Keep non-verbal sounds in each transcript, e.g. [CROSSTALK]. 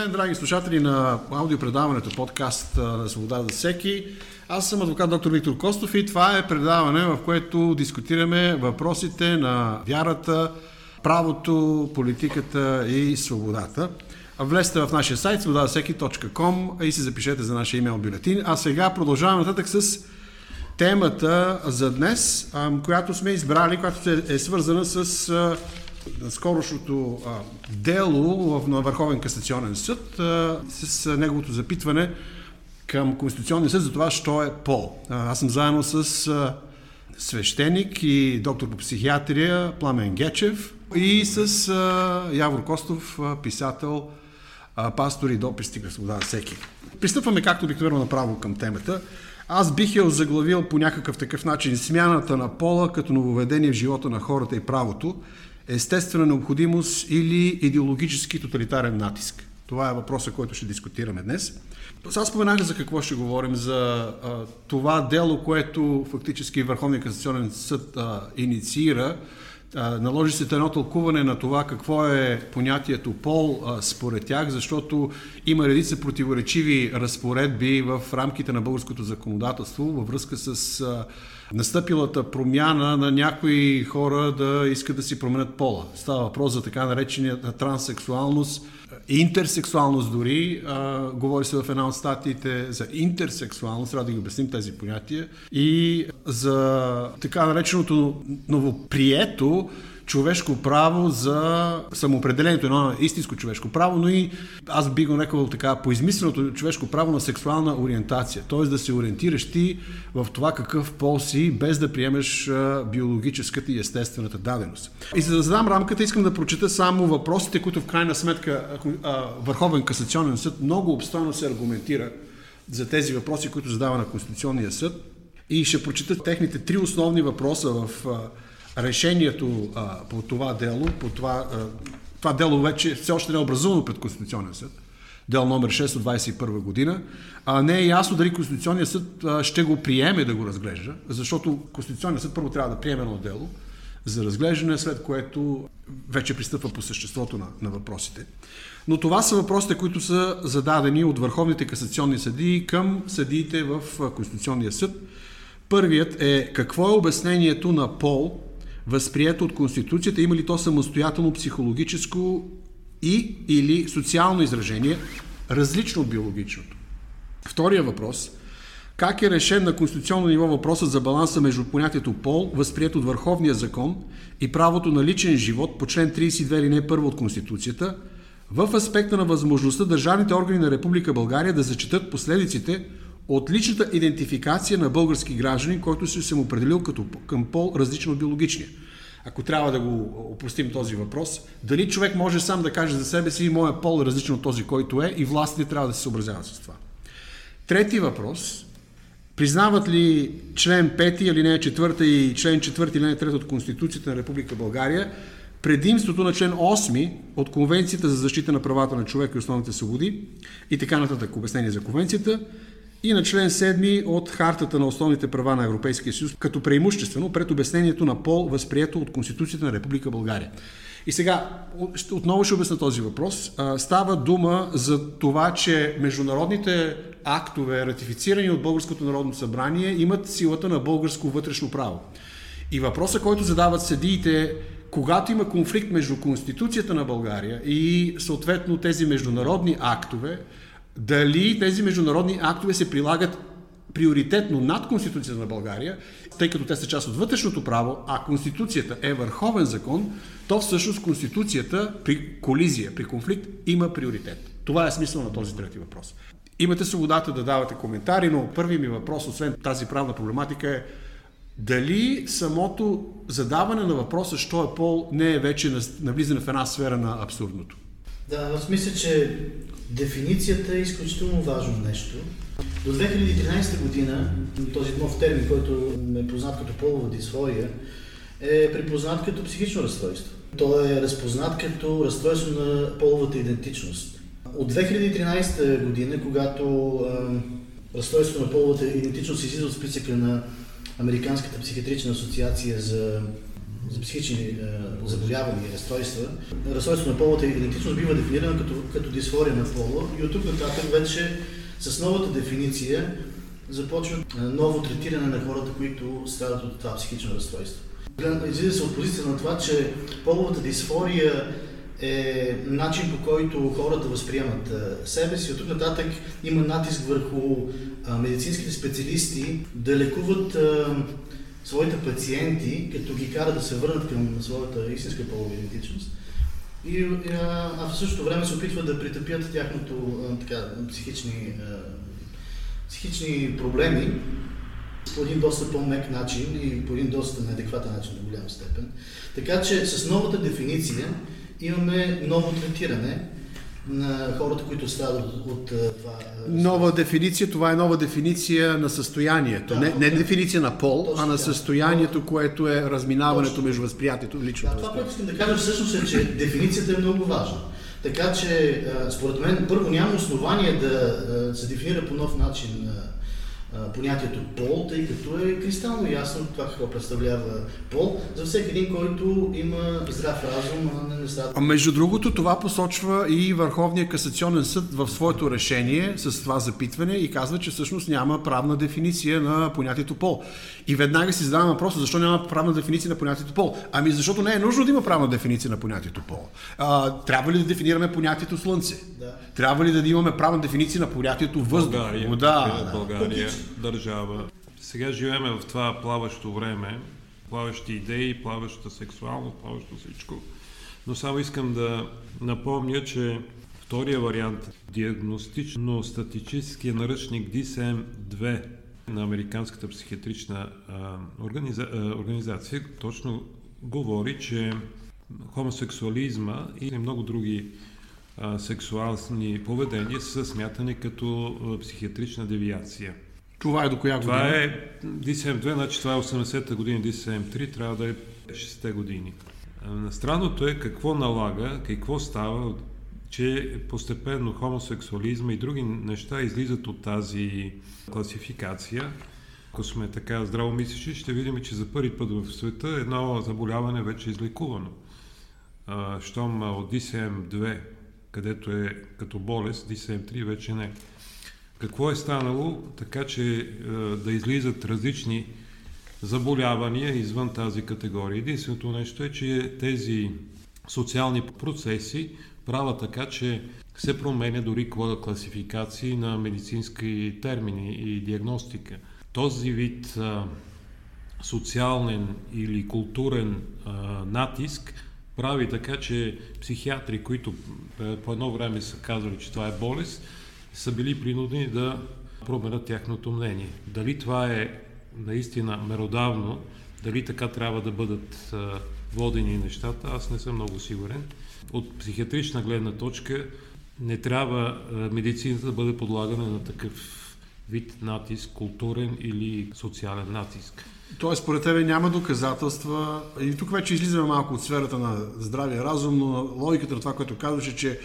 Ден, драги слушатели на аудиопредаването подкаст на Свобода за всеки. Аз съм адвокат доктор Виктор Костов и това е предаване, в което дискутираме въпросите на вярата, правото, политиката и свободата. Влезте в нашия сайт свободадасеки.com и се запишете за нашия имейл бюлетин. А сега продължаваме нататък с темата за днес, която сме избрали, която е свързана с скорошното а, дело в, на Върховен касационен съд а, с а, неговото запитване към Конституционния съд за това, що е пол. А, аз съм заедно с а, свещеник и доктор по психиатрия Пламен Гечев и с а, Явор Костов, а, писател, а, пастор и дописник на всеки. Пристъпваме както обикновено направо към темата. Аз бих я заглавил по някакъв такъв начин смяната на пола като нововедение в живота на хората и правото естествена необходимост или идеологически тоталитарен натиск? Това е въпросът, който ще дискутираме днес. Аз споменах за какво ще говорим, за а, това дело, което фактически Върховния касационен съд а, инициира. А, наложи се едно тълкуване на това какво е понятието пол а, според тях, защото има редица противоречиви разпоредби в рамките на българското законодателство във връзка с а, настъпилата промяна на някои хора да искат да си променят пола. Става въпрос за така наречения транссексуалност, интерсексуалност дори. А, говори се в една от статиите за интерсексуалност, трябва да ги обясним тези понятия, и за така нареченото новоприето човешко право за самоопределението, едно истинско човешко право, но и аз би го нарекал така по измисленото човешко право на сексуална ориентация. Т.е. да се ориентираш ти в това какъв пол си, без да приемеш биологическата и естествената даденост. И за да задам рамката, искам да прочета само въпросите, които в крайна сметка Върховен касационен съд много обстойно се аргументира за тези въпроси, които задава на Конституционния съд. И ще прочита техните три основни въпроса в решението а, по това дело, по това, а, това дело вече все още не е образувано пред Конституционния съд, дел номер 6 от 21 година, а не е ясно дали Конституционният съд а, ще го приеме да го разглежда, защото Конституционният съд първо трябва да приеме едно дело за разглеждане, след което вече пристъпва по съществото на, на въпросите. Но това са въпросите, които са зададени от върховните касационни съдии към съдиите в Конституционния съд. Първият е какво е обяснението на пол възприето от Конституцията, има ли то самостоятелно психологическо и или социално изражение, различно от биологичното? Втория въпрос – как е решен на конституционно ниво въпросът за баланса между понятието пол, възприето от Върховния закон и правото на личен живот по член 32 или не първо от Конституцията, в аспекта на възможността държавните органи на Република България да зачитат последиците от личната идентификация на български граждани, който се съм определил като към пол различен от биологичния. Ако трябва да го опростим този въпрос, дали човек може сам да каже за себе си, моя пол е различен от този, който е и властите трябва да се съобразяват с това. Трети въпрос. Признават ли член 5, алинея 4 и член 4, алинея 3 от Конституцията на Република България предимството на член 8 от Конвенцията за защита на правата на човека и основните свободи и така нататък обяснение за Конвенцията, и на член 7 от Хартата на основните права на Европейския съюз, като преимуществено пред обяснението на пол, възприето от Конституцията на Република България. И сега, отново ще обясна този въпрос. Става дума за това, че международните актове, ратифицирани от Българското народно събрание, имат силата на българско вътрешно право. И въпросът, който задават съдиите, когато има конфликт между Конституцията на България и съответно тези международни актове, дали тези международни актове се прилагат приоритетно над Конституцията на България, тъй като те са част от вътрешното право, а Конституцията е върховен закон, то всъщност Конституцията при колизия, при конфликт има приоритет. Това е смисъл на този трети въпрос. Имате свободата да давате коментари, но първи ми въпрос, освен тази правна проблематика е дали самото задаване на въпроса, що е пол, не е вече навлизане в една сфера на абсурдното. Да, аз мисля, че дефиницията е изключително важно нещо. До 2013 година този нов термин, който е познат като полова дисфория, е припознат като психично разстройство. Той е разпознат като разстройство на половата идентичност. От 2013 година, когато е, разстройство на половата идентичност излиза от списъка на Американската психиатрична асоциация за за психични заболявания и разстройства, разстройството на половата идентичност бива дефинирано като, като дисфория на пола и от тук нататък вече с новата дефиниция започва ново третиране на хората, които страдат от това психично разстройство. Излиза се от позиция на това, че половата дисфория е начин по който хората възприемат себе си. От тук нататък има натиск върху медицинските специалисти да лекуват своите пациенти, като ги кара да се върнат към своята истинска полова идентичност. И, а, в същото време се опитват да притъпят тяхното така, психични, психични проблеми по един доста по-мек начин и по един доста неадекватен начин до голяма степен. Така че с новата дефиниция имаме ново третиране на хората, които страдат от това. Нова дефиниция, това е нова дефиниция на състоянието. Да, не, не дефиниция на пол, точно, а на състоянието, което е разминаването точно. между възприятието и личното. Да, това, което искам да кажа всъщност е, че дефиницията е много важна. Така че, според мен, първо няма основание да се дефинира по нов начин понятието пол, тъй като е кристално ясно това какво представлява пол за всеки един, който има здрав разум, а не нещата. А между другото, това посочва и Върховния касационен съд в своето решение с това запитване и казва, че всъщност няма правна дефиниция на понятието пол. И веднага си задавам въпроса, защо няма правна дефиниция на понятието пол? Ами защото не е нужно да има правна дефиниция на понятието пол. А, трябва ли да дефинираме понятието слънце? Да. Трябва ли да имаме правна дефиниция на понятието въздух? България, вода, да. България държава. Сега живееме в това плаващо време, плаващи идеи, плаваща сексуалност, плаващо всичко. Но само искам да напомня, че втория вариант, диагностично-статическия наръчник DSM-2 на Американската психиатрична а, организа, а, организация, точно говори, че хомосексуализма и много други а, сексуални поведения са смятани като психиатрична девиация. Това е до коя година? Това е DSM-2, значи това е 80-та година, DSM-3 трябва да е 60-те години. Странното е какво налага, какво става, че постепенно хомосексуализма и други неща излизат от тази класификация. Ако сме така здравомислещи, ще видим, че за първи път в света едно заболяване вече е излекувано. Щом от DSM-2, където е като болест, DSM-3 вече не. Какво е станало така, че е, да излизат различни заболявания извън тази категория? Единственото нещо е, че тези социални процеси правят така, че се променя дори класификации на медицински термини и диагностика. Този вид социален или културен натиск прави така, че психиатри, които по едно време са казали, че това е болест, са били принудени да променят тяхното мнение. Дали това е наистина меродавно, дали така трябва да бъдат водени нещата, аз не съм много сигурен. От психиатрична гледна точка не трябва медицината да бъде подлагана на такъв вид натиск, културен или социален натиск. Тоест, според тебе няма доказателства, и тук вече излизаме малко от сферата на здравия разум, но логиката на това, което казваше, че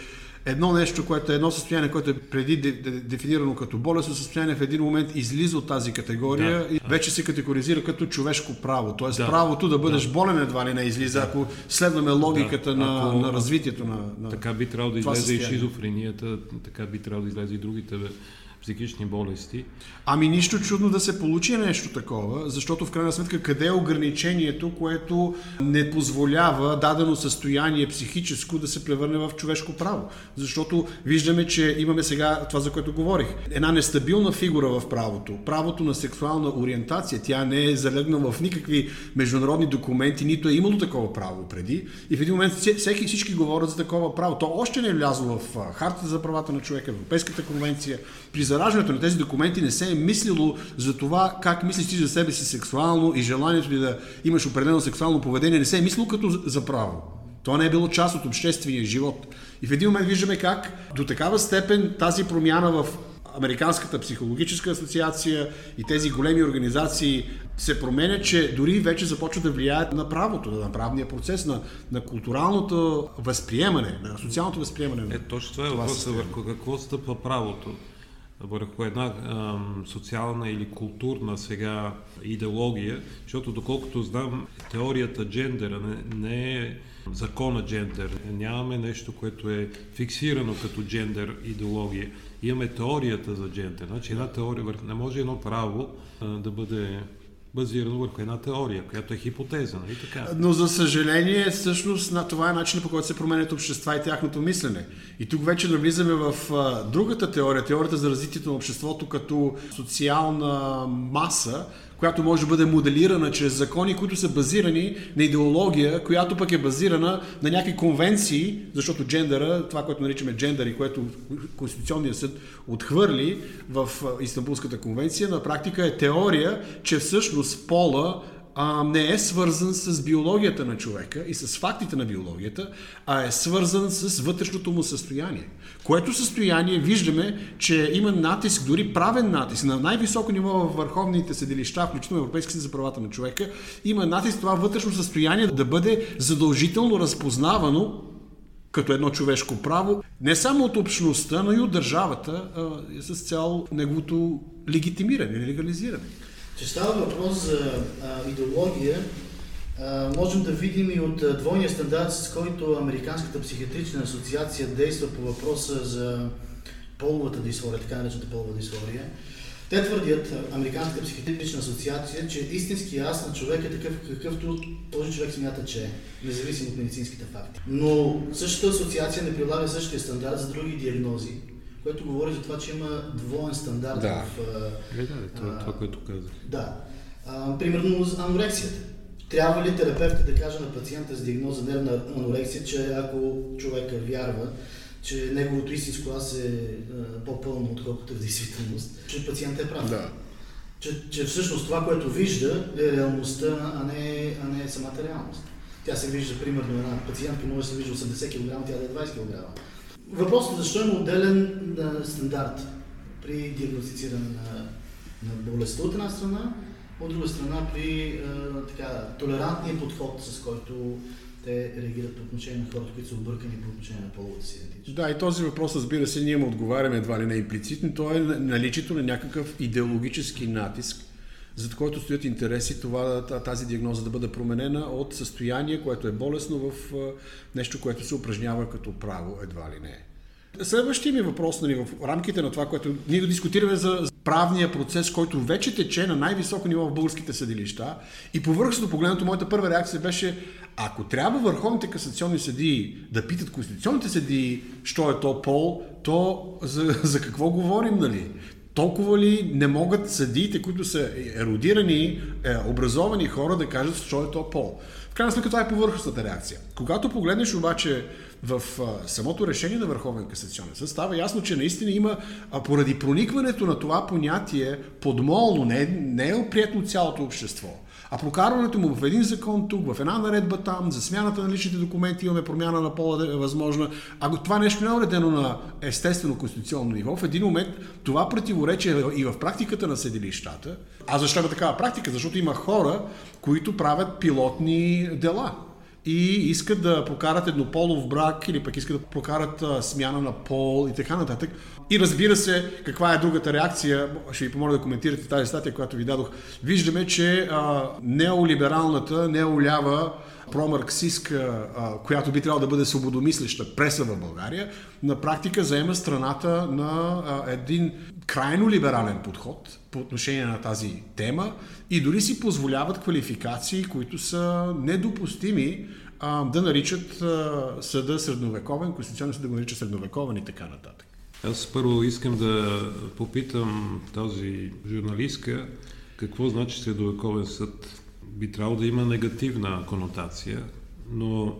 едно нещо, което е едно състояние, което е преди де, де, дефинирано като болестно състояние, в един момент излиза от тази категория да. и вече се категоризира като човешко право. Тоест да. правото да бъдеш да. болен едва ли не излиза, да. ако следваме логиката да. на, ако, на развитието на, на Така би трябвало да излезе и шизофренията, така би трябвало да излезе и другите психични болести. Ами нищо чудно да се получи нещо такова, защото в крайна сметка къде е ограничението, което не позволява дадено състояние психическо да се превърне в човешко право. Защото виждаме, че имаме сега това, за което говорих. Една нестабилна фигура в правото. Правото на сексуална ориентация. Тя не е залегнала в никакви международни документи, нито е имало такова право преди. И в един момент всеки всички говорят за такова право. То още не е влязло в Хартата за правата на човека, Европейската конвенция. Зараждането на тези документи не се е мислило за това как мислиш ти за себе си сексуално и желанието ти да имаш определено сексуално поведение, не се е мислило като за право. Това не е било част от обществения живот. И в един момент виждаме как до такава степен тази промяна в Американската психологическа асоциация и тези големи организации се променят, че дори вече започват да влияят на правото, на правния процес, на, на културалното възприемане, на социалното възприемане. Е, точно това е въпросът върху какво стъпва правото. Върху една а, социална или културна сега идеология, защото доколкото знам, теорията джендера не, не е закона джендер. Нямаме нещо, което е фиксирано като джендер идеология. Имаме теорията за джендер. Значи една теория, не може едно право а, да бъде базирано върху една теория, която е хипотеза, нали така? Но за съжаление, всъщност, на това е начинът по който се променят общества и тяхното мислене. И тук вече навлизаме в другата теория, теорията за развитието на обществото като социална маса, която може да бъде моделирана чрез закони, които са базирани на идеология, която пък е базирана на някакви конвенции, защото джендъра, това, което наричаме джендър и което Конституционният съд отхвърли в Истанбулската конвенция, на практика е теория, че всъщност пола а, не е свързан с биологията на човека и с фактите на биологията, а е свързан с вътрешното му състояние. Което състояние виждаме, че има натиск, дори правен натиск на най-високо ниво в върховните съдилища, включително Европейските за правата на човека, има натиск това вътрешно състояние да бъде задължително разпознавано като едно човешко право, не само от общността, но и от държавата а, с цял неговото легитимиране, легализиране. Че става въпрос за а, идеология, а, можем да видим и от а, двойния стандарт, с който Американската психиатрична асоциация действа по въпроса за половата дисфория, така наречената полова дисфория. Те твърдят, Американската психиатрична асоциация, че истински аз на човек е такъв, какъвто този човек смята, че е, независимо от медицинските факти. Но същата асоциация не прилага същия стандарт за други диагнози, което говори за това, че има двоен стандарт да. в... Е, да, да, това, това, което казах. Да. А, примерно за анорексията. Трябва ли терапевтът да каже на пациента с диагноза нервна анорексия, че ако човека вярва, че неговото истинско аз е по-пълно, отколкото в действителност, че пациентът е прав. Да. Че, че всъщност това, което вижда, е реалността, а не, а не самата реалност. Тя се вижда, примерно, една пациентка може да се вижда 80 кг, тя да е 20 кг. Въпросът е защо има отделен а, стандарт при диагностициране на, на болестта от една страна, от друга страна при а, така, толерантния подход, с който те реагират по отношение на хората, които са объркани по отношение на половата си идентичност. Да, и този въпрос, разбира се, ние му отговаряме едва ли не имплицитно. То е наличието на някакъв идеологически натиск, за който стоят интереси това, тази диагноза да бъде променена от състояние, което е болесно в нещо, което се упражнява като право, едва ли не. Следващия ми въпрос нали, в рамките на това, което ние да дискутираме за правния процес, който вече тече на най-високо ниво в българските съдилища и повърхностно погледнато моята първа реакция беше ако трябва върховните касационни съдии да питат конституционните съдии, що е то пол, то за, [LAUGHS] за какво говорим, нали? Толкова ли не могат съдиите, които са еродирани, е, образовани хора да кажат, що е то пол? В крайна сметка това е повърхностната реакция. Когато погледнеш обаче в самото решение на Върховен касационен съд, става ясно, че наистина има, а, поради проникването на това понятие подмолно, не, не е оприятно цялото общество, а прокарването му в един закон тук, в една наредба там, за смяната на личните документи имаме промяна на пола е възможна. Ако това нещо не е уредено на естествено конституционно ниво, в един момент това противоречие и в практиката на съдилищата. А защо има такава практика? Защото има хора, които правят пилотни дела и искат да прокарат еднополов брак или пък искат да прокарат смяна на пол и така нататък. И разбира се, каква е другата реакция, ще ви помоля да коментирате тази статия, която ви дадох. Виждаме, че а, неолибералната, неолява промарксистка, която би трябвало да бъде свободомислеща преса в България, на практика заема страната на един крайно либерален подход по отношение на тази тема и дори си позволяват квалификации, които са недопустими а, да наричат а, съда средновековен, Конституционен съд да го нарича средновековен и така нататък. Аз първо искам да попитам този журналистка какво значи средновековен съд. Би трябвало да има негативна конотация, но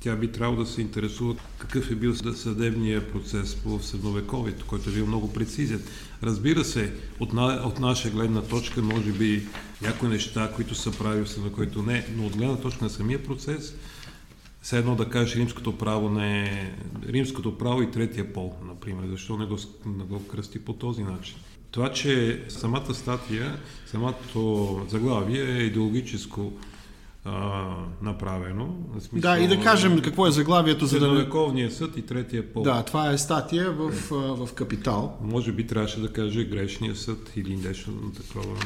тя би трябвало да се интересува какъв е бил съдебния процес по средновековието, който е бил много прецизен. Разбира се, от, на, от наша гледна точка, може би някои неща, които са прави, на които не, но от гледна точка на самия процес, все едно да кажеш римското право не е римското право и третия пол, например. Защо не го, не го кръсти по този начин? Това, че самата статия, самото заглавие е идеологическо а, направено. В смисъл, да, и да кажем какво е заглавието за да... съд и третия пол. Да, това е статия в, в Капитал. Може би трябваше да каже грешния съд или нещо такова.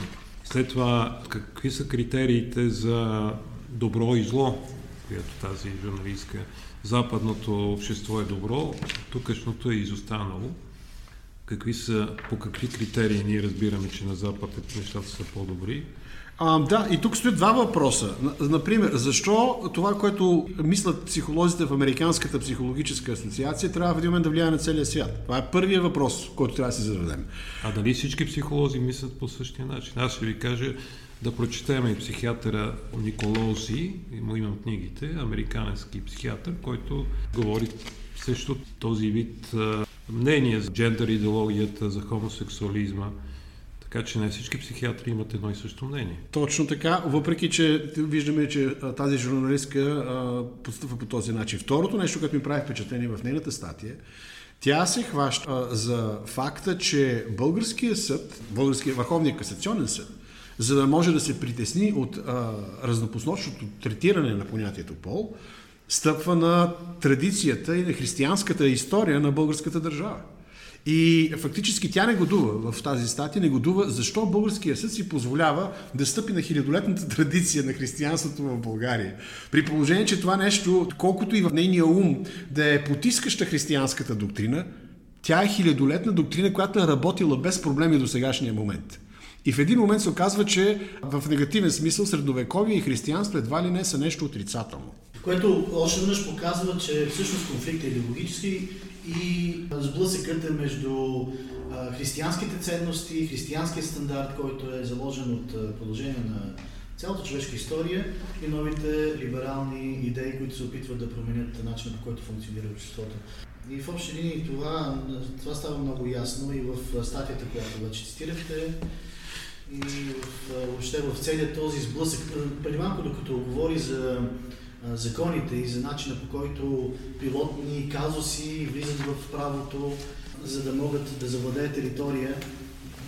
След това, какви са критериите за добро и зло, която тази журналистка западното общество е добро, тукашното е изостанало. Какви са, по какви критерии ние разбираме, че на Запад нещата са по-добри? А, да, и тук стоят два въпроса. Например, защо това, което мислят психолозите в Американската психологическа асоциация, трябва в един момент да влияе на целия свят? Това е първият въпрос, който трябва да си зададем. А дали всички психолози мислят по същия начин? Аз ще ви кажа да прочетем и психиатъра Николози, му имам книгите, американски психиатър, който говори също този вид мнение за джендър идеологията, за хомосексуализма. Така че не всички психиатри имат едно и също мнение. Точно така, въпреки че виждаме, че тази журналистка постъпва по този начин. Второто нещо, което ми прави впечатление в нейната статия, тя се хваща за факта, че българския съд, българския Върховния касационен съд, за да може да се притесни от а, разнопосночното третиране на понятието пол, стъпва на традицията и на християнската история на българската държава. И фактически тя не годува в тази статия, не годува защо българския съд си позволява да стъпи на хилядолетната традиция на християнството в България. При положение, че това нещо, колкото и в нейния ум да е потискаща християнската доктрина, тя е хилядолетна доктрина, която е работила без проблеми до сегашния момент. И в един момент се оказва, че в негативен смисъл средновековие и християнство едва ли не са нещо отрицателно. Което още веднъж показва, че всъщност конфликт е идеологически и сблъсъкът е между християнските ценности, християнския стандарт, който е заложен от продължение на цялата човешка история и новите либерални идеи, които се опитват да променят начина по който функционира обществото. И в общи линии това, това става много ясно и в статията, която вече цитирахте, и в, въобще в целият този сблъсък. Преди малко, докато говори за законите и за начина по който пилотни казуси влизат в правото, за да могат да завладеят територия.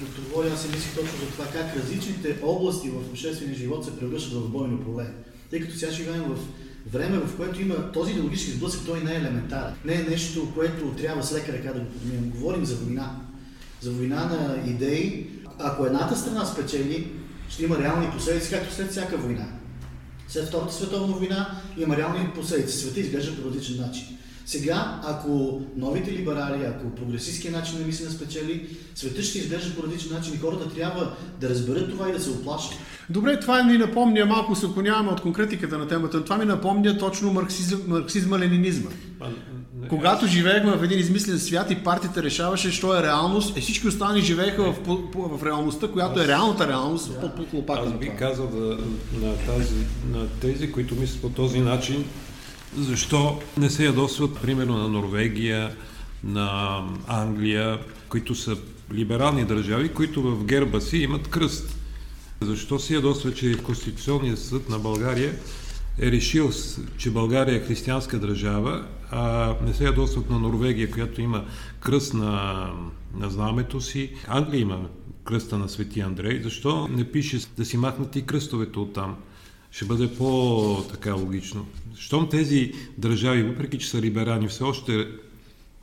Доктор Воля, аз си мислих точно за това как различните области в обществения живот се превръщат в бойно поле. Тъй като сега живеем в време, в което има този идеологически сблъсък, той не е елементарен. Не е нещо, което трябва с лека ръка да го подминем. Говорим за война. За война на идеи. Ако едната страна спечели, ще има реални последици, както след всяка война. След Втората световна война има реални последици. Света изглежда по различен начин. Сега, ако новите либерали, ако прогресистския начин на мислене спечели, света ще изглежда по различен начин и хората трябва да разберат това и да се оплашат. Добре, това ми напомня, малко се отклоняваме от конкретиката на темата, това ми напомня точно марксизм, марксизма-ленинизма. Когато живеехме в един измислен свят и партията решаваше, що е реалност, и всички останали живееха в, в, в реалността, която е реалната реалност да. под, под лопата. Аз би казал да, на, тази, на тези, които мислят по този начин, защо не се ядосват, примерно, на Норвегия, на Англия, които са либерални държави, които в герба си имат кръст. Защо се ядосва, че Конституционният съд на България е решил, че България е християнска държава, а не се ядосват на Норвегия, която има кръст на, на знамето си. Англия има кръста на Свети Андрей. Защо не пише да си махнат и кръстовете оттам? Ще бъде по-така логично. Щом тези държави, въпреки че са либерани, все още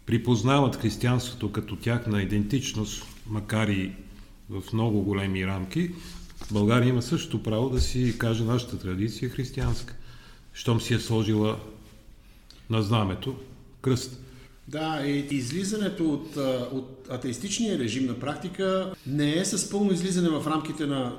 припознават християнството като тяхна идентичност, макар и в много големи рамки, България има същото право да си каже нашата традиция е християнска. Щом си е сложила на знамето кръст. Да, и излизането от, от атеистичния режим на практика не е с пълно излизане в рамките на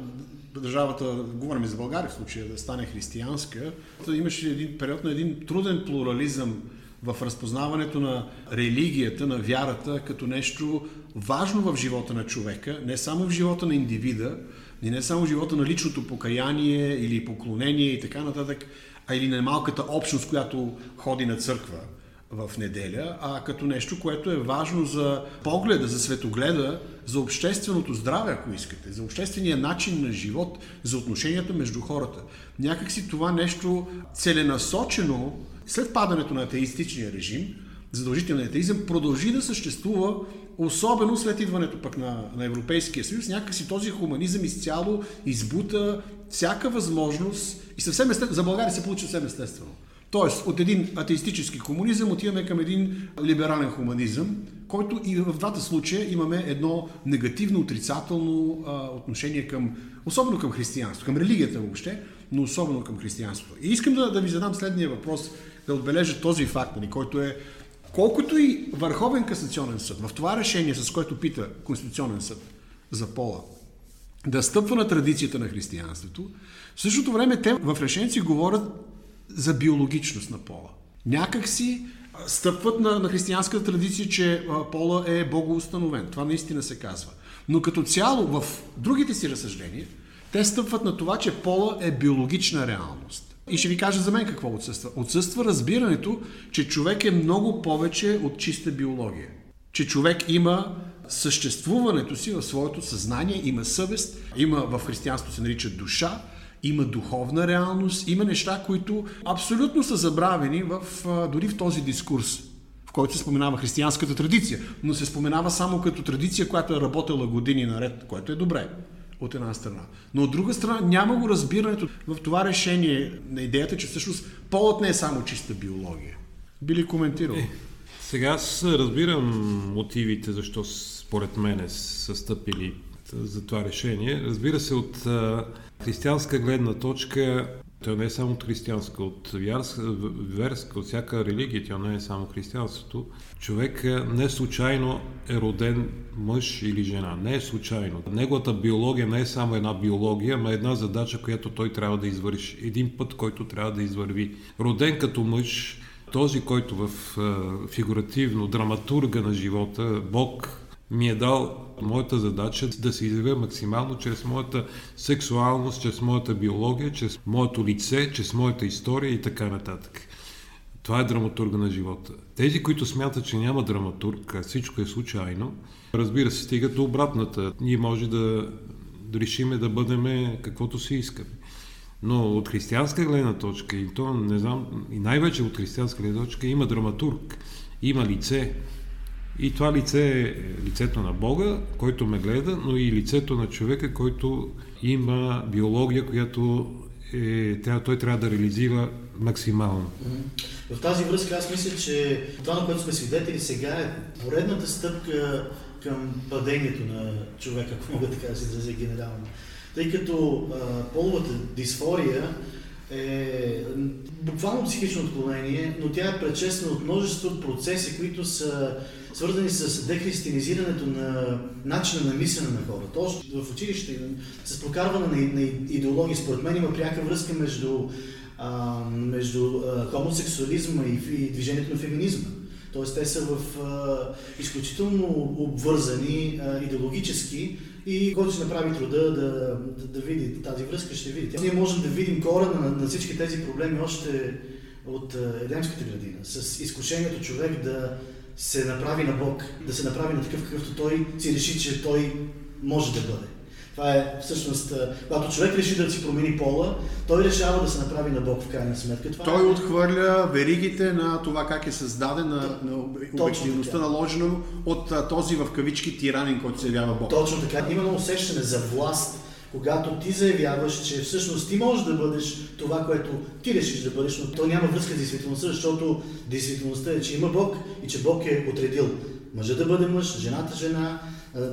държавата, говорим за България в случая, да стане християнска. Имаше един период на един труден плурализъм в разпознаването на религията, на вярата, като нещо важно в живота на човека, не само в живота на индивида, и не само в живота на личното покаяние или поклонение и така нататък, а или на малката общност, която ходи на църква в неделя, а като нещо, което е важно за погледа, за светогледа, за общественото здраве, ако искате, за обществения начин на живот, за отношенията между хората. Някак си това нещо целенасочено, след падането на атеистичния режим, задължителният атеизъм продължи да съществува, особено след идването пък на, на Европейския съюз. Някакси този хуманизъм изцяло избута всяка възможност и съвсем естествено, за България се получи съвсем естествено. Тоест, от един атеистически комунизъм отиваме към един либерален хуманизъм, който и в двата случая имаме едно негативно, отрицателно а, отношение към, особено към християнство, към религията въобще, но особено към християнството. И искам да, да ви задам следния въпрос, да отбележа този факт, нали, който е колкото и Върховен касационен съд, в това решение, с което пита Конституционен съд за пола, да стъпва на традицията на християнството, в същото време те в решението си говорят за биологичност на пола. Някак си стъпват на, на християнската традиция, че пола е богоустановен. Това наистина се казва. Но като цяло в другите си разсъждения, те стъпват на това, че пола е биологична реалност. И ще ви кажа за мен какво отсъства. Отсъства разбирането, че човек е много повече от чиста биология. Че човек има съществуването си в своето съзнание, има съвест, има в християнството се нарича душа, има духовна реалност, има неща, които абсолютно са забравени в, дори в този дискурс, в който се споменава християнската традиция, но се споменава само като традиция, която е работила години наред, което е добре от една страна. Но от друга страна няма го разбирането в това решение на идеята, че всъщност полът не е само чиста биология. Би ли коментирал? Е, сега аз разбирам мотивите, защо според мен са стъпили за това решение. Разбира се, от християнска гледна точка, то не е само от християнска, от верска, от всяка религия, тя не е само християнството. Човек не случайно е роден мъж или жена. Не е случайно. Неговата биология не е само една биология, но една задача, която той трябва да извърши. Един път, който трябва да извърви. Роден като мъж, този, който в фигуративно, драматурга на живота, Бог ми е дал моята задача да се изявя максимално чрез моята сексуалност, чрез моята биология, чрез моето лице, чрез моята история и така нататък. Това е драматурга на живота. Тези, които смятат, че няма драматург, а всичко е случайно, разбира се, стигат до обратната. Ние може да, решиме да бъдем каквото си искаме. Но от християнска гледна точка, и то не знам, и най-вече от християнска гледна точка, има драматург, има лице, и това лице е лицето на Бога, който ме гледа, но и лицето на човека, който има биология, която е, трябва, той трябва да реализира максимално. В тази връзка аз мисля, че това, на което сме свидетели сега е поредната стъпка към падението на човека, ако мога така се изразя генерално. Тъй като а, половата дисфория е буквално психично отклонение, но тя е предшествана от множество процеси, които са свързани с дехристианизирането на начина на мислене на хората. Още в училище, с прокарване на, на идеологии, според мен има пряка връзка между, а, между а, хомосексуализма и, и движението на феминизма. Тоест те са в а, изключително обвързани а, идеологически и който ще направи труда да, да, да види тази връзка, ще види. Ние можем да видим корена на, на всички тези проблеми още от Едемската градина, с изкушението човек да се направи на Бог, да се направи на такъв, какъвто той си реши, че той може да бъде. Това е всъщност, когато човек реши да си промени пола, той решава да се направи на Бог в крайна сметка. Това той е... отхвърля веригите на това как е създаден, на, на обективността наложено от този в кавички тиранин, който се явява Бог. Точно така. Именно усещане за власт, когато ти заявяваш, че всъщност ти можеш да бъдеш това, което ти решиш да бъдеш, но то няма връзка с действителността, защото действителността е, че има Бог и че Бог е отредил мъжа да бъде мъж, жената жена,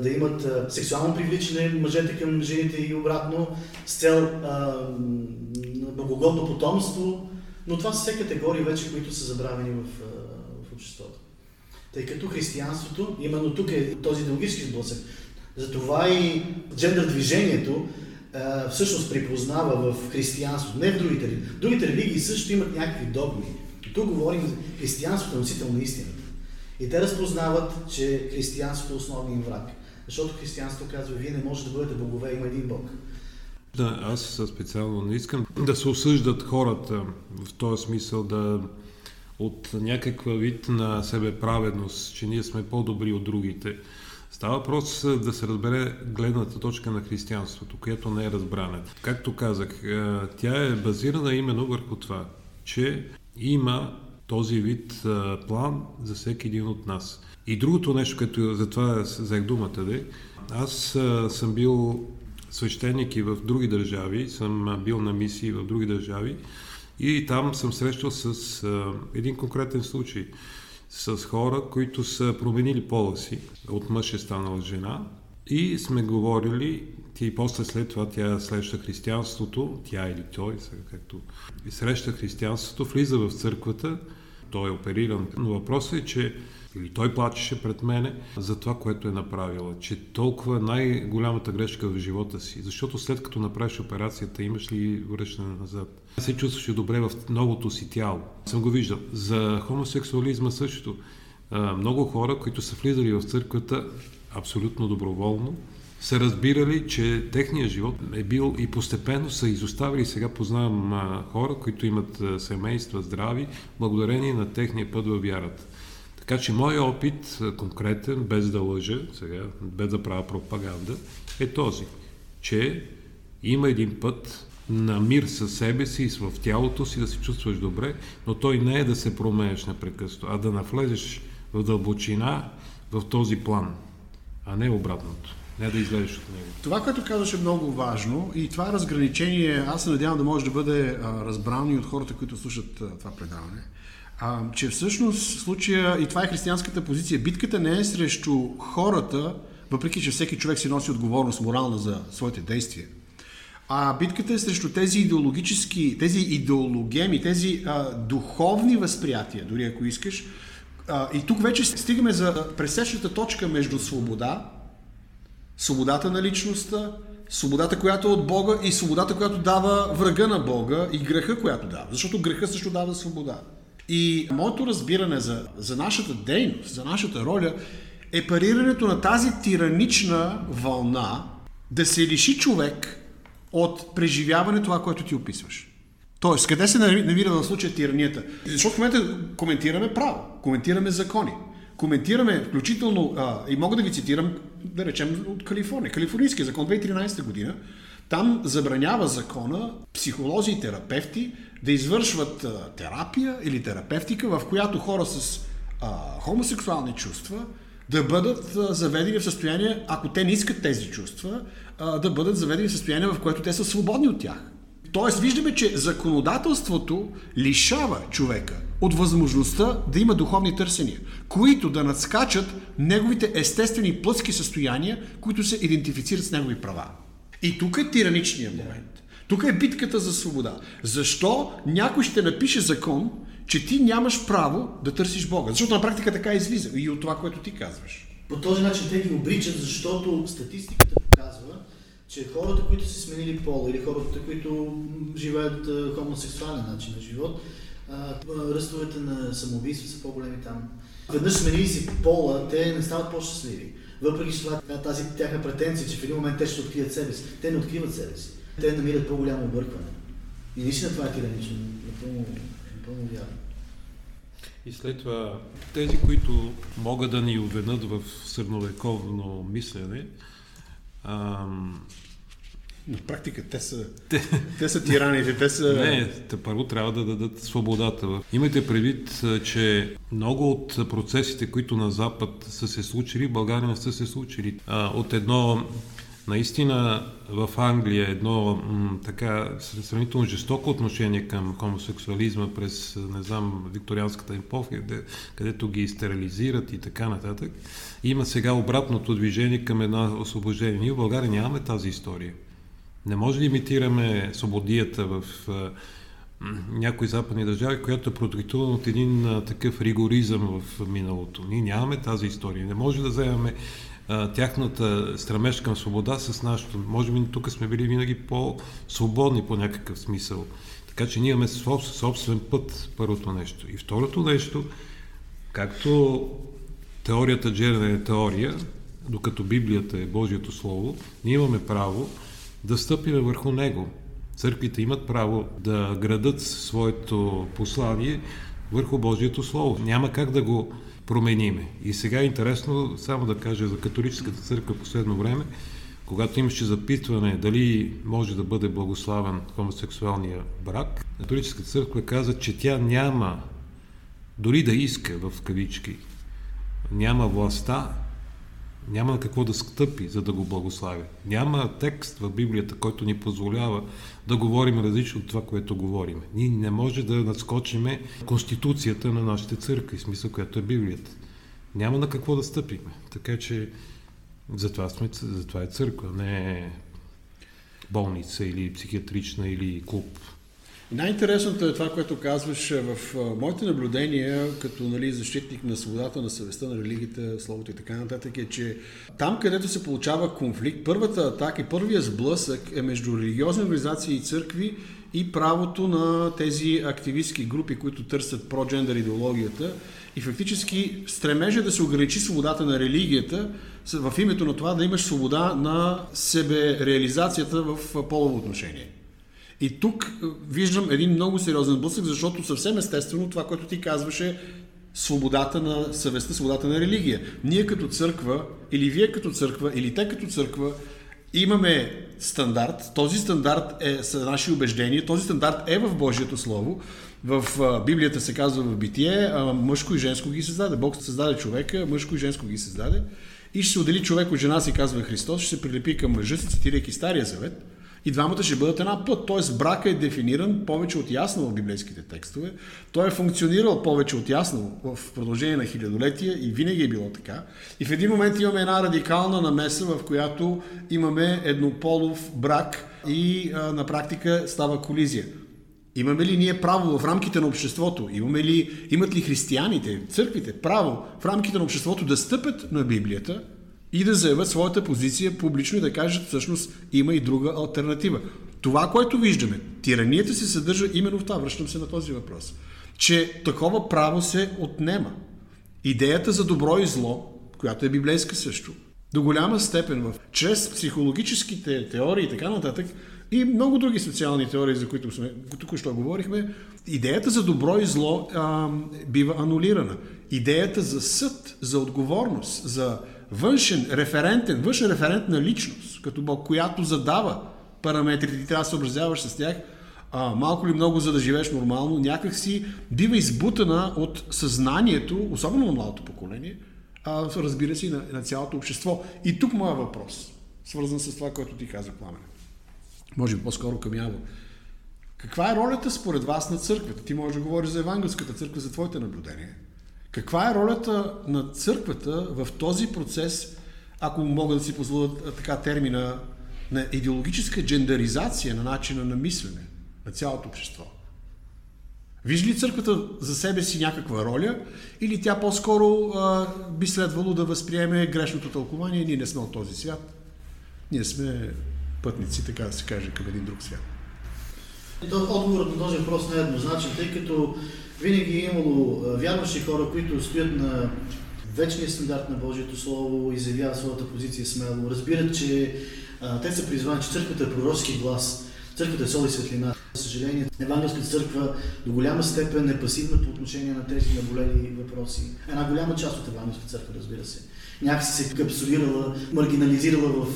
да имат сексуално привличане мъжете към жените и обратно, с цел благогодно потомство, но това са все категории вече, които са забравени в, в обществото. Тъй като християнството, именно тук е този идеологически сблъсък, затова и джендър движението всъщност припознава в християнството, не в другите религии. Другите религии също имат някакви догми. Тук говорим за християнството, носител на истината. И те разпознават, че християнството е основният враг. Защото християнството казва, вие не можете да бъдете богове, има един Бог. Да, аз специално не искам да се осъждат хората в този смисъл да от някаква вид на себеправедност, че ние сме по-добри от другите. Става въпрос да се разбере гледната точка на християнството, която не е разбрана. Както казах, тя е базирана именно върху това, че има този вид а, план за всеки един от нас. И другото нещо, като затова взех думата, де, аз съм бил свещеник и в други държави, съм бил на мисии в други държави и там съм срещал с един конкретен случай с хора, които са променили пола си, от мъж е станала жена и сме говорили, и после след това тя среща християнството, тя или той, сега както среща християнството, влиза в църквата, той е опериран. Но въпросът е, че или той плачеше пред мене за това, което е направила, че толкова е най-голямата грешка в живота си. Защото след като направиш операцията, имаш ли връщане назад? Се чувстваше добре в новото си тяло. Съм го виждал. За хомосексуализма също. Много хора, които са влизали в църквата абсолютно доброволно, са разбирали, че техният живот е бил и постепенно са изоставили. Сега познавам хора, които имат семейства здрави, благодарение на техния път във вярата. Така че моят опит, конкретен, без да лъжа, сега, без да правя пропаганда, е този, че има един път на мир със себе си и в тялото си да се чувстваш добре, но той не е да се променеш непрекъснато, а да навлезеш в дълбочина в този план, а не обратното. Не да излезеш от него. Това, което казваш е много важно и това разграничение, аз се надявам да може да бъде а, разбрано и от хората, които слушат това предаване. А, че всъщност случая, и това е християнската позиция, битката не е срещу хората, въпреки че всеки човек си носи отговорност морална за своите действия. А битката е срещу тези идеологически, тези идеологеми, тези а, духовни възприятия, дори ако искаш. А, и тук вече стигаме за пресечната точка между свобода, свободата на личността, свободата, която е от Бога и свободата, която дава врага на Бога и греха, която дава. Защото греха също дава свобода. И моето разбиране за, за нашата дейност, за нашата роля е парирането на тази тиранична вълна да се лиши човек от преживяване това, което ти описваш. Тоест, къде се намира в случая тиранията? Защото в момента коментираме право, коментираме закони, коментираме включително, а, и мога да ги цитирам, да речем, от Калифорния. Калифорнийския закон 2013 година, там забранява закона психолози и терапевти да извършват а, терапия или терапевтика, в която хора с а, хомосексуални чувства да бъдат а, заведени в състояние, ако те не искат тези чувства, а, да бъдат заведени в състояние, в което те са свободни от тях. Тоест, виждаме, че законодателството лишава човека от възможността да има духовни търсения, които да надскачат неговите естествени плътски състояния, които се идентифицират с негови права. И тук е тираничният момент. Тук е битката за свобода. Защо някой ще напише закон, че ти нямаш право да търсиш Бога? Защото на практика така излиза и от това, което ти казваш. По този начин те ги обричат, защото статистиката показва, че хората, които са сменили пол или хората, които живеят хомосексуален начин на живот, ръстовете на самоубийство са по-големи там. Веднъж сменили си пола, те не стават по-щастливи. Въпреки това, тази тяхна претенция, че в един момент те ще открият себе си. Те не откриват себе си. Те намират по-голямо объркване. И наистина това е тиранично. Напълно, напълно вярно. И след това, тези, които могат да ни уведат в средновековно мислене, ам, на практика те са, те, са тираните, те [LAUGHS] са... Не, те първо трябва да дадат свободата. Имайте предвид, че много от процесите, които на Запад са се случили, в България не са се случили. От едно наистина в Англия едно м, така сравнително жестоко отношение към хомосексуализма през, не знам, викторианската епоха, където ги стерилизират и така нататък. Има сега обратното движение към една освобождение. Ние в България нямаме тази история. Не може да имитираме свободията в някои западни държави, която е продиктувана от един а, такъв ригоризъм в миналото. Ние нямаме тази история. Не може да вземаме тяхната стремеж към свобода с нашото. Може би тук сме били винаги по-свободни по някакъв смисъл. Така че ние имаме собствен път, първото нещо. И второто нещо, както теорията Джерен е теория, докато Библията е Божието Слово, ние имаме право да стъпиме върху него. Църквите имат право да градат своето послание върху Божието Слово. Няма как да го промениме. И сега е интересно само да кажа за католическата църква последно време, когато имаше запитване дали може да бъде благославен хомосексуалния брак, католическата църква каза, че тя няма дори да иска в кавички, няма властта, няма какво да стъпи, за да го благослави. Няма текст в Библията, който ни позволява да говорим различно от това, което говорим. Ние не може да надскочиме конституцията на нашите църкви, смисъл, която е Библията. Няма на какво да стъпиме. Така че затова, сме, затова е църква, не болница или психиатрична или клуб. Най-интересното е това, което казваш в моите наблюдения, като нали, защитник на свободата на съвестта, на религията, словото и така нататък, е, че там, където се получава конфликт, първата атака и първия сблъсък е между религиозни организации и църкви и правото на тези активистски групи, които търсят про-джендър идеологията и фактически стремежа да се ограничи свободата на религията в името на това да имаш свобода на себе реализацията в полово отношение. И тук е, виждам един много сериозен блъсък, защото съвсем естествено това, което ти казваше, свободата на съвестта, свободата на религия. Ние като църква, или вие като църква, или те като църква, имаме стандарт. Този стандарт е са наши убеждения. Този стандарт е в Божието Слово. В Библията се казва в битие, мъжко и женско ги създаде. Бог създаде човека, мъжко и женско ги създаде. И ще се отдели човек от жена си, казва Христос, ще се прилепи към мъжа си, цитирайки Стария завет и двамата ще бъдат една път. Тоест брака е дефиниран повече от ясно в библейските текстове. Той е функционирал повече от ясно в продължение на хилядолетия и винаги е било така. И в един момент имаме една радикална намеса, в която имаме еднополов брак и а, на практика става колизия. Имаме ли ние право в рамките на обществото, имаме ли, имат ли християните, църквите право в рамките на обществото да стъпят на Библията и да заявят своята позиция публично и да кажат всъщност има и друга альтернатива. Това, което виждаме, тиранията се съдържа именно в това, връщам се на този въпрос, че такова право се отнема. Идеята за добро и зло, която е библейска също, до голяма степен в, чрез психологическите теории и така нататък, и много други социални теории, за които сме, току-що говорихме, идеята за добро и зло а, бива анулирана. Идеята за съд, за отговорност, за външен, референтен, външен референтна личност, като която задава параметрите, ти трябва да се съобразяваш с тях, а, малко ли много, за да живееш нормално, някак си бива избутана от съзнанието, особено на младото поколение, а, разбира се, и на, на цялото общество. И тук моя въпрос, свързан с това, което ти каза, Пламен. Може би по-скоро към Яво. Каква е ролята според вас на църквата? Ти можеш да говориш за евангелската църква, за твоите наблюдения. Каква е ролята на църквата в този процес, ако мога да си позволя така термина, на идеологическа джендаризация на начина на мислене на цялото общество? Вижда ли църквата за себе си някаква роля или тя по-скоро а, би следвало да възприеме грешното тълкование? Ние не сме от този свят. Ние сме пътници, така да се каже, към един друг свят. Отговорът на този въпрос не е еднозначен, тъй като винаги е имало вярващи хора, които стоят на вечния стандарт на Божието Слово, изявяват своята позиция смело, разбират, че те са призвани, че църквата е пророчски глас, църквата е сол и светлина. За съжаление, Евангелската църква до голяма степен е пасивна по отношение на тези наболели въпроси. Една голяма част от Евангелската църква, разбира се някакси се капсулирала, маргинализирала в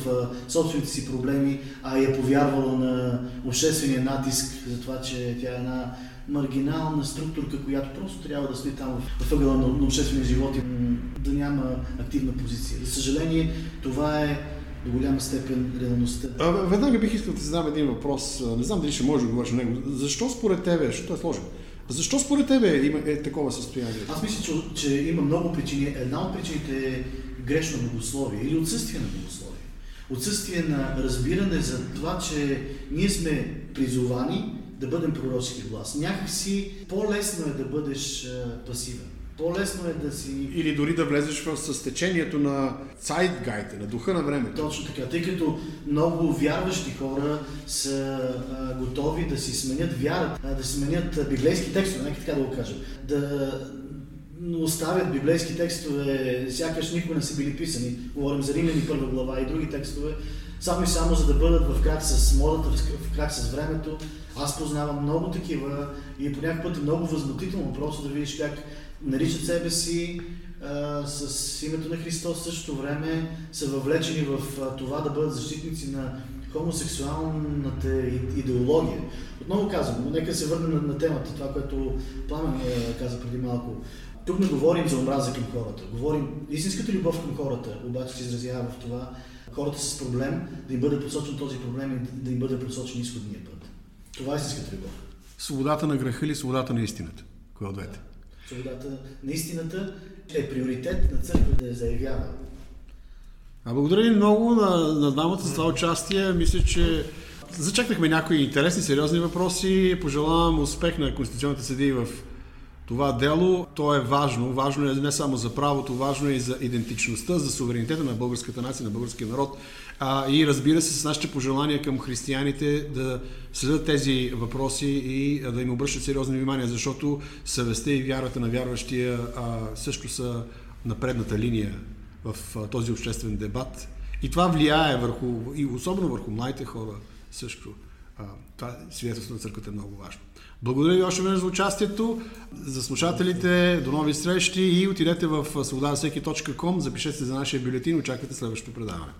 собствените си проблеми, а е повярвала на обществения натиск за това, че тя е една маргинална структурка, която просто трябва да стои там в ъгъла на, на обществения живот и да няма активна позиция. За съжаление, това е до голяма степен реалността. А, веднага бих искал да ти задам един въпрос. Не знам дали ще може да говориш на него. Защо според тебе, защото е сложно, защо според тебе има е такова състояние? Аз мисля, че, че има много причини. Една от причините е грешно богословие или отсъствие на богословие. Отсъствие на разбиране за това, че ние сме призовани да бъдем пророчески глас. Някакси по-лесно е да бъдеш пасивен. По-лесно е да си... Или дори да влезеш в състечението на цайтгайте, на духа на времето. Точно така, тъй като много вярващи хора са а, готови да си сменят вярата, да си сменят библейски текстове, нека така да го кажа. Да, оставят библейски текстове, сякаш никога не са били писани. Говорим за Римляни първа глава и други текстове, само и само за да бъдат в крак с модата, в крак с времето. Аз познавам много такива и по някакъв път е много възмутително просто да видиш как наричат себе си а, с името на Христос, същото време са въвлечени в а, това да бъдат защитници на хомосексуалната идеология. Отново казвам, но нека се върнем на, на темата, това, което Пламен е, каза преди малко. Тук не говорим за омраза към хората. Говорим истинската любов към хората, обаче се изразява в това хората с проблем, да им бъде посочен този проблем и да им бъде посочен изходния път. Това е истинската любов. Свободата на греха или свободата на истината? Кое от двете? Свободата на истината е приоритет на църква да я заявява. А благодаря ви много на, на двамата за това участие. Мисля, че зачекнахме някои интересни, сериозни въпроси. Пожелавам успех на Конституционните съдии в това дело. То е важно. Важно е не само за правото, важно е и за идентичността, за суверенитета на българската нация, на българския народ. А, и разбира се, с нашите пожелания към християните да следят тези въпроси и да им обръщат сериозно внимание, защото съвестта и вярата на вярващия а, също са на предната линия в а, този обществен дебат. И това влияе върху, и особено върху младите хора също. А, това свидетелство на църквата е много важно. Благодаря ви още веднъж за участието. За слушателите, до нови срещи и отидете в свободавсеки.com, запишете се за нашия бюлетин, очаквайте следващото предаване.